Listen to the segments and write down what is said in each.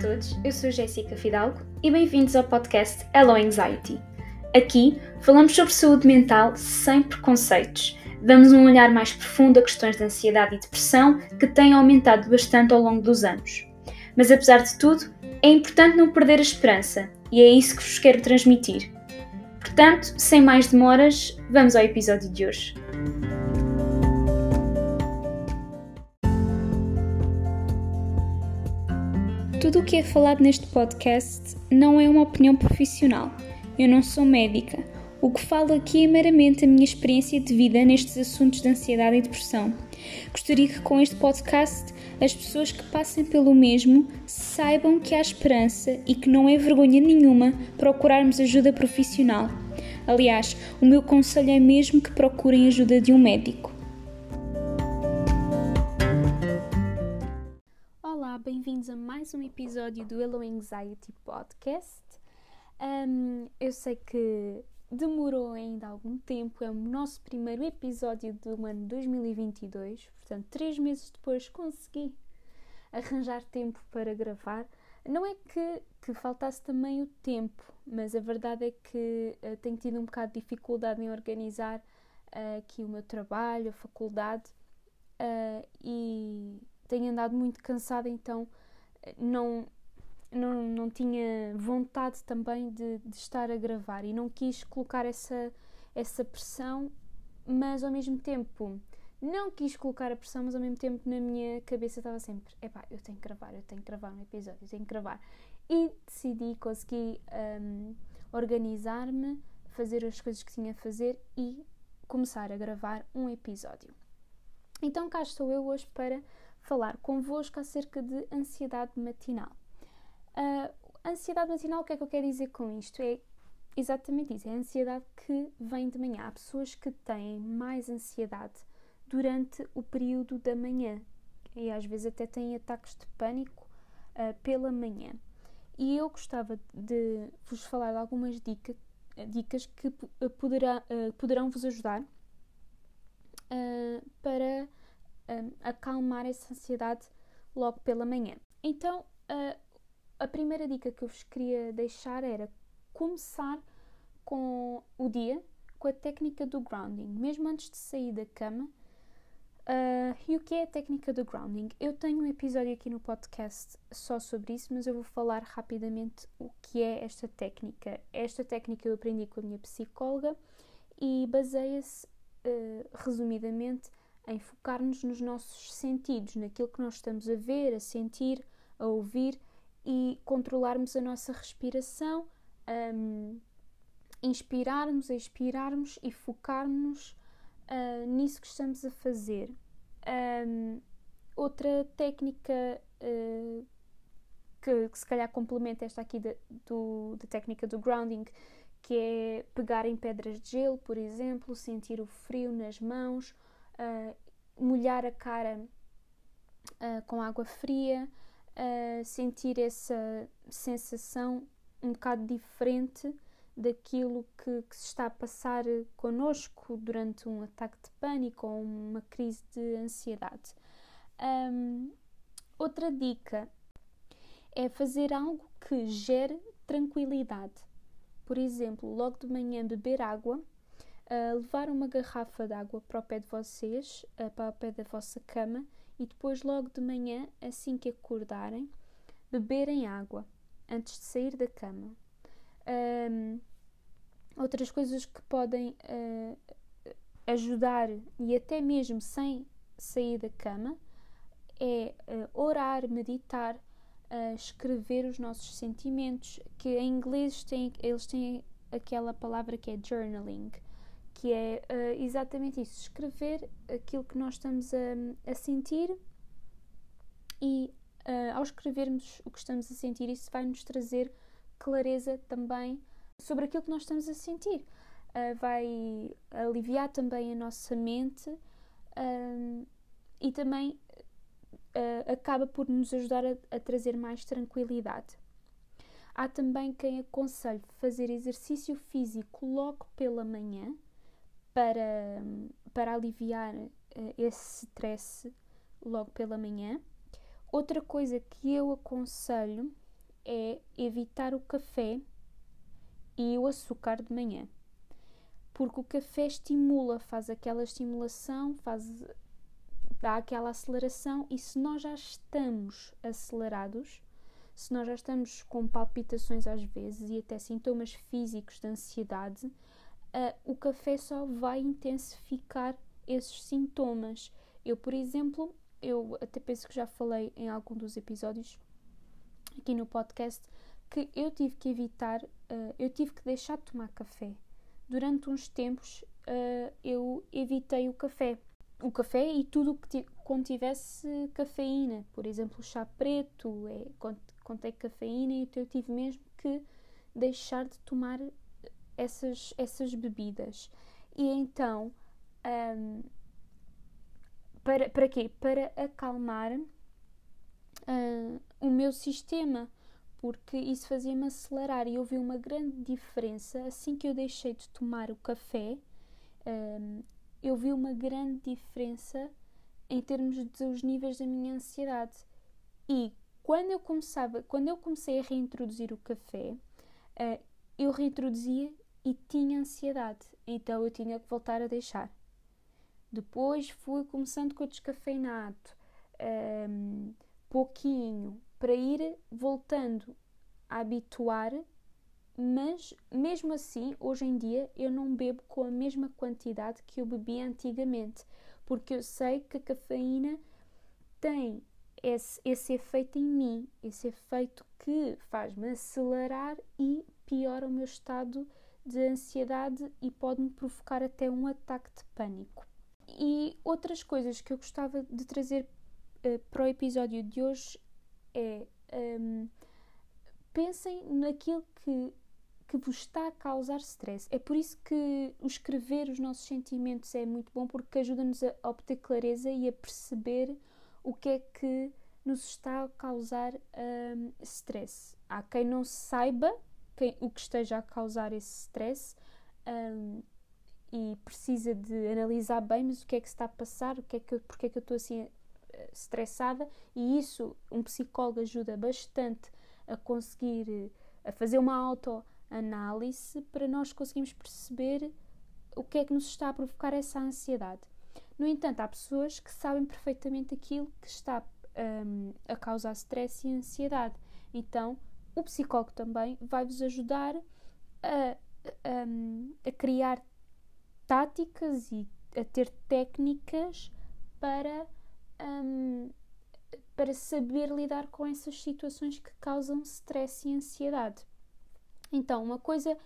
todos, eu sou Jéssica Fidalgo e bem-vindos ao podcast Hello Anxiety. Aqui falamos sobre saúde mental sem preconceitos. Damos um olhar mais profundo a questões de ansiedade e depressão que têm aumentado bastante ao longo dos anos. Mas apesar de tudo, é importante não perder a esperança e é isso que vos quero transmitir. Portanto, sem mais demoras, vamos ao episódio de hoje. Tudo o que é falado neste podcast não é uma opinião profissional. Eu não sou médica. O que falo aqui é meramente a minha experiência de vida nestes assuntos de ansiedade e depressão. Gostaria que com este podcast as pessoas que passem pelo mesmo saibam que há esperança e que não é vergonha nenhuma procurarmos ajuda profissional. Aliás, o meu conselho é mesmo que procurem ajuda de um médico. Episódio do Hello Anxiety Podcast. Um, eu sei que demorou ainda algum tempo, é o nosso primeiro episódio do ano 2022, portanto, três meses depois consegui arranjar tempo para gravar. Não é que, que faltasse também o tempo, mas a verdade é que uh, tenho tido um bocado de dificuldade em organizar uh, aqui o meu trabalho, a faculdade uh, e tenho andado muito cansada, então não, não, não tinha vontade também de, de estar a gravar e não quis colocar essa, essa pressão, mas ao mesmo tempo não quis colocar a pressão, mas ao mesmo tempo na minha cabeça estava sempre: epá, eu tenho que gravar, eu tenho que gravar um episódio, eu tenho que gravar. E decidi, consegui um, organizar-me, fazer as coisas que tinha a fazer e começar a gravar um episódio. Então cá estou eu hoje para falar convosco acerca de ansiedade matinal. Uh, ansiedade matinal, o que é que eu quero dizer com isto? É exatamente isso, é a ansiedade que vem de manhã. Há pessoas que têm mais ansiedade durante o período da manhã e às vezes até têm ataques de pânico uh, pela manhã. E eu gostava de vos falar de algumas dica, dicas que poderá, uh, poderão vos ajudar uh, para acalmar essa ansiedade logo pela manhã. Então, a primeira dica que eu vos queria deixar era começar com o dia com a técnica do grounding, mesmo antes de sair da cama. Uh, e o que é a técnica do grounding? Eu tenho um episódio aqui no podcast só sobre isso, mas eu vou falar rapidamente o que é esta técnica. Esta técnica eu aprendi com a minha psicóloga e baseia-se, uh, resumidamente, em focar-nos nos nossos sentidos, naquilo que nós estamos a ver, a sentir, a ouvir e controlarmos a nossa respiração, um, inspirarmos, expirarmos e focarmos uh, nisso que estamos a fazer. Um, outra técnica uh, que, que, se calhar complementa esta aqui da, do, da técnica do grounding, que é pegar em pedras de gelo, por exemplo, sentir o frio nas mãos, uh, molhar a cara uh, com água fria, uh, sentir essa sensação um bocado diferente daquilo que, que, se está a passar connosco durante um ataque de pânico ou uma crise de ansiedade. Um, outra dica é fazer algo que gere tranquilidade. Por exemplo, logo de manhã beber água uh, levar uma garrafa de água para o pé de vocês, uh, para o pé da vossa cama e depois, logo de manhã, assim que acordarem, beberem água antes de sair da cama. Um, outras coisas que podem uh, ajudar e até mesmo sem sair da cama é uh, orar, meditar, uh, escrever os nossos sentimentos, que em inglês têm, eles têm aquela palavra que é journaling, que é uh, exatamente isso, escrever aquilo que nós estamos a, a sentir e uh, ao escrevermos o que estamos a sentir, isso vai nos trazer clareza também sobre aquilo que nós estamos a sentir. Uh, vai aliviar também a nossa mente e também acaba por nos ajudar a, a trazer mais tranquilidade. Há também quem aconselhe fazer exercício físico logo pela manhã, para, para aliviar uh, esse stress logo pela manhã. Outra coisa que eu aconselho é evitar o café e o açúcar de manhã. Porque o café estimula, faz aquela estimulação, faz, dá aquela aceleração, e se nós já estamos acelerados, se nós já estamos com palpitações às vezes e até sintomas físicos de ansiedade, uh, o café só vai intensificar esses sintomas. Eu, por exemplo, eu até penso que já falei em algum dos episódios aqui no podcast que eu tive que evitar, uh, eu tive que deixar de tomar café. Durante uns tempos uh, eu evitei o café. O café e tudo que contivesse cafeína, por exemplo, chá preto é, contém cafeína, então eu tive mesmo que deixar de tomar essas, essas bebidas. E então, um, para, para quê? Para acalmar uh, o meu sistema, porque isso fazia-me acelerar e vi uma grande diferença assim que eu deixei de tomar o café. Um, eu vi uma grande diferença em termos dos níveis da minha ansiedade. E quando eu começava, quando eu comecei a reintroduzir o café, uh, eu reintroduzia e tinha ansiedade, então eu tinha que voltar a deixar. Depois fui começando com o descafeinado, um, pouquinho, para ir voltando a habituar, mas mesmo assim, hoje em dia, eu não bebo com a mesma quantidade que eu bebia antigamente, porque eu sei que a cafeína tem esse, esse efeito em mim, esse efeito que faz-me acelerar e piora o meu estado de ansiedade e pode-me provocar até um ataque de pânico. E outras coisas que eu gostava de trazer uh, para o episódio de hoje é um, pensem naquilo que, que vos está a causar stress. É por isso que o escrever os nossos sentimentos é muito bom porque ajuda-nos a obter clareza e a perceber o que é que nos está a causar um, stress. Há quem não saiba quem, o que esteja a causar esse stress um, e precisa de analisar bem, mas o que é que está a passar, o que é que porque é que eu estou assim eh, estressada e isso um psicólogo ajuda bastante a conseguir eh, a fazer uma autoanálise para nós conseguirmos perceber o que é que nos está a provocar essa ansiedade. No entanto, há pessoas que sabem perfeitamente aquilo que está um, a causar stress e ansiedade. Então, o psicólogo também vai-vos ajudar a, a, a criar táticas e a ter técnicas para, um, para saber lidar com essas situações que causam stress e ansiedade. Então, uma coisa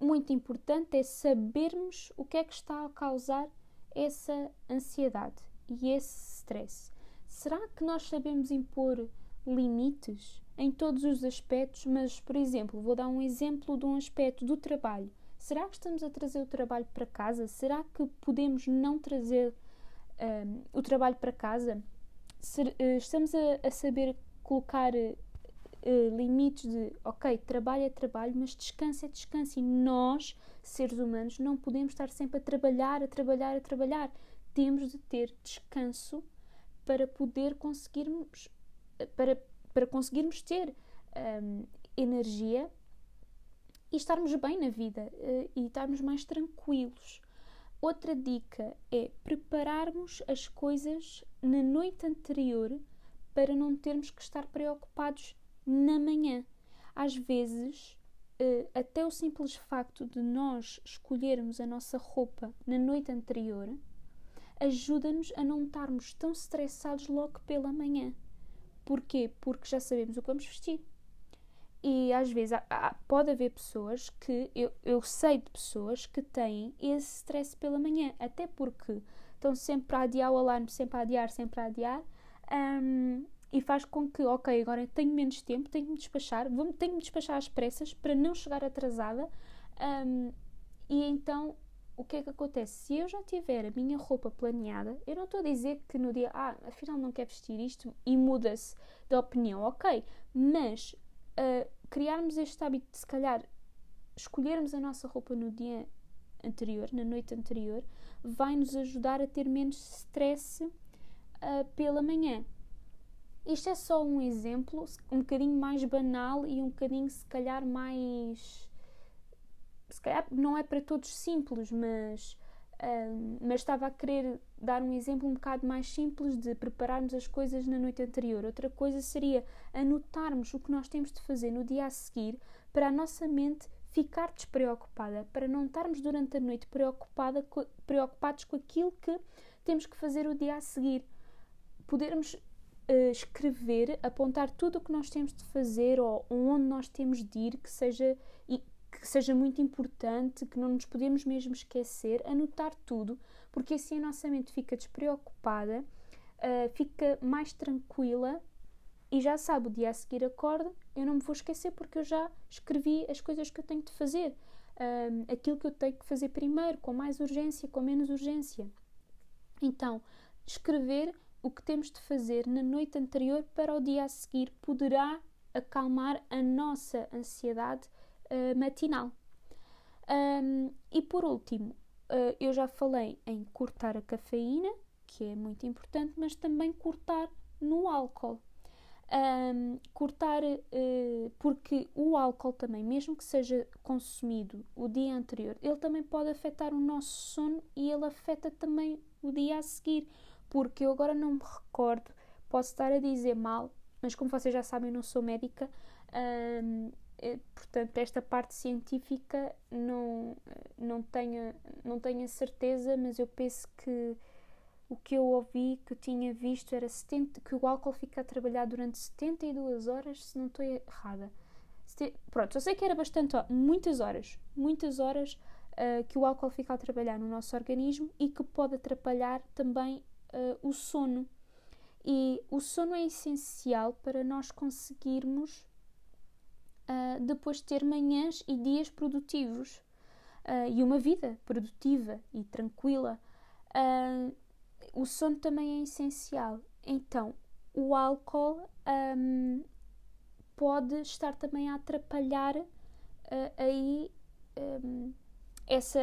muito importante é sabermos o que é que está a causar essa ansiedade e esse stress. Será que nós sabemos impor limites em todos os aspectos? Mas, por exemplo, vou dar um exemplo de um aspecto do trabalho. Será que estamos a trazer o trabalho para casa? Será que podemos não trazer um, o trabalho para casa? Ser, uh, estamos a, a, saber colocar uh, limites de, ok, trabalho é trabalho, mas descanso é descanso. E nós, seres humanos, não podemos estar sempre a trabalhar, a trabalhar, a trabalhar. Temos de ter descanso para poder conseguirmos para, para conseguirmos ter um, energia e estarmos bem na vida uh, e estarmos mais tranquilos. Outra dica é prepararmos as coisas na noite anterior para não termos que estar preocupados na manhã. Às vezes, uh, até o simples facto de nós escolhermos a nossa roupa na noite anterior ajuda-nos a não estarmos tão estressados logo pela manhã. Porquê? Porque já sabemos o que vamos vestir. E às vezes há, há, pode haver pessoas que, eu, eu sei de pessoas que têm esse stress pela manhã, até porque estão sempre a adiar o alarme, sempre a adiar, sempre a adiar, um, e faz com que, ok, agora tenho menos tempo, tenho que me despachar, vou, tenho que me despachar às pressas para não chegar atrasada, um, e então o que é que acontece? Se eu já tiver a minha roupa planeada, eu não estou a dizer que no dia, ah, afinal não quer vestir isto e muda-se de opinião, ok, mas uh, criarmos este hábito de se calhar escolhermos a nossa roupa no dia anterior, na noite anterior, vai nos ajudar a ter menos stress uh, pela manhã. Isto é só um exemplo, um bocadinho mais banal e um bocadinho, se calhar, mais. Se calhar não é para todos simples, mas. Um, mas estava a querer dar um exemplo um bocado mais simples de prepararmos as coisas na noite anterior. Outra coisa seria anotarmos o que nós temos de fazer no dia a seguir para a nossa mente ficar despreocupada, para não estarmos durante a noite preocupada, preocupados com aquilo que temos que fazer o dia a seguir. Podermos uh, escrever, apontar tudo o que nós temos de fazer ou onde nós temos de ir, que seja, que seja muito importante, que não nos podemos mesmo esquecer, anotar tudo, porque assim a nossa mente fica despreocupada, uh, fica mais tranquila e já sabe, o dia a seguir acorda, eu não me vou esquecer porque eu já escrevi as coisas que eu tenho de fazer, um, aquilo que eu tenho que fazer primeiro, com mais urgência, com menos urgência. Então, escrever o que temos de fazer na noite anterior para o dia a seguir poderá acalmar a nossa ansiedade uh, matinal. Um, e por último, uh, eu já falei em cortar a cafeína, que é muito importante, mas também cortar no álcool. Um, cortar, uh, porque o álcool também, mesmo que seja consumido o dia anterior, ele também pode afetar o nosso sono e ele afeta também o dia a seguir. Porque eu agora não me recordo, posso estar a dizer mal, mas como vocês já sabem, eu não sou médica, um, portanto, esta parte científica não, não, tenho, não tenho a certeza, mas eu penso que o que eu ouvi, que eu tinha visto, era 70, que o álcool fica a trabalhar durante 72 horas, se não estou errada. Pronto, eu sei que era bastante, muitas horas, muitas horas uh, que o álcool fica a trabalhar no nosso organismo e que pode atrapalhar também uh, o sono. E o sono é essencial para nós conseguirmos uh, depois ter manhãs e dias produtivos e uma vida produtiva e tranquila o sono também é essencial. Então, o álcool um, pode estar também a atrapalhar uh, aí um, essa,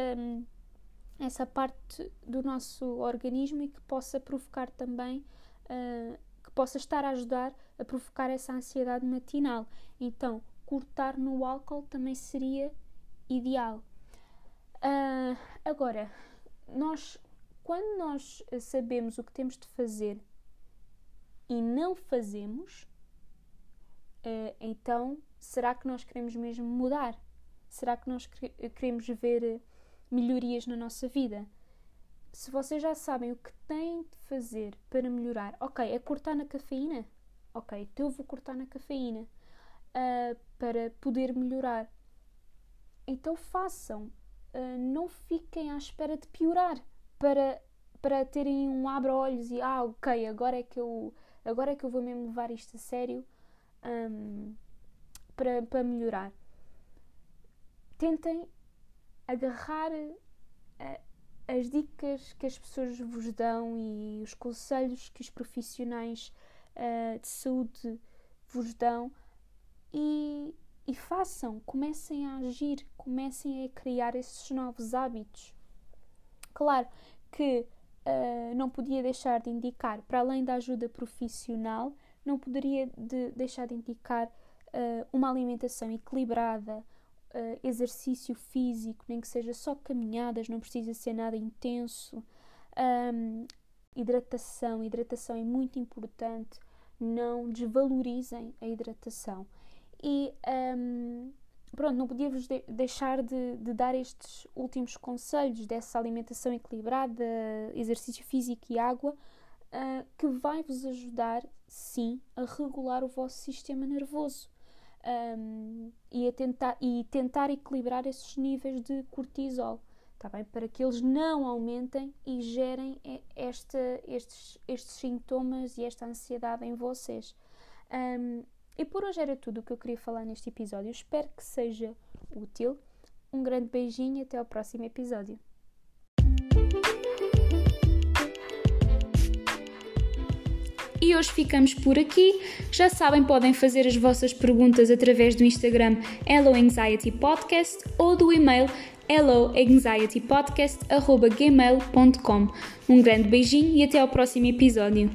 essa parte do nosso organismo e que possa provocar também, uh, que possa estar a ajudar a provocar essa ansiedade matinal. Então, cortar no álcool também seria ideal. Uh, agora, nós quando nós eh, sabemos o que temos de fazer e não fazemos, uh, então será que nós queremos mesmo mudar? Será que nós eh, queremos ver melhorias na nossa vida? Se vocês já sabem o que têm de fazer para melhorar, ok, é cortar na cafeína? Ok, então eu vou cortar na cafeína uh, para poder melhorar. Então façam, uh, não fiquem à espera de piorar para, para terem um abra-olhos e ah, ok, agora é que eu agora é que eu vou mesmo levar isto a sério um, para, para melhorar. Tentem agarrar a, as dicas que as pessoas vos dão e os conselhos que os profissionais uh, de saúde vos dão e, e façam, comecem a agir, comecem a criar esses novos hábitos. Claro que uh, não podia deixar de indicar, para além da ajuda profissional, não poderia de deixar de indicar uh, uma alimentação equilibrada, uh, exercício físico, nem que seja só caminhadas, não precisa ser nada intenso. Um, hidratação, hidratação é muito importante, não desvalorizem a hidratação. E um, pronto, não podia-vos de deixar de, de, dar estes últimos conselhos dessa alimentação equilibrada, exercício físico e água, uh, que vai-vos ajudar, sim, a regular o vosso sistema nervoso um, e, a tentar, e tentar equilibrar esses níveis de cortisol, tá bem? Para que eles não aumentem e gerem esta, estes, estes sintomas e esta ansiedade em vocês. Um, e por hoje era tudo o que eu queria falar neste episódio. Espero que seja útil. Um grande beijinho e até ao próximo episódio. E hoje ficamos por aqui. Já sabem, podem fazer as vossas perguntas através do Instagram Hello Anxiety Podcast ou do e-mail helloanxietypodcast.gmail.com Um grande beijinho e até ao próximo episódio.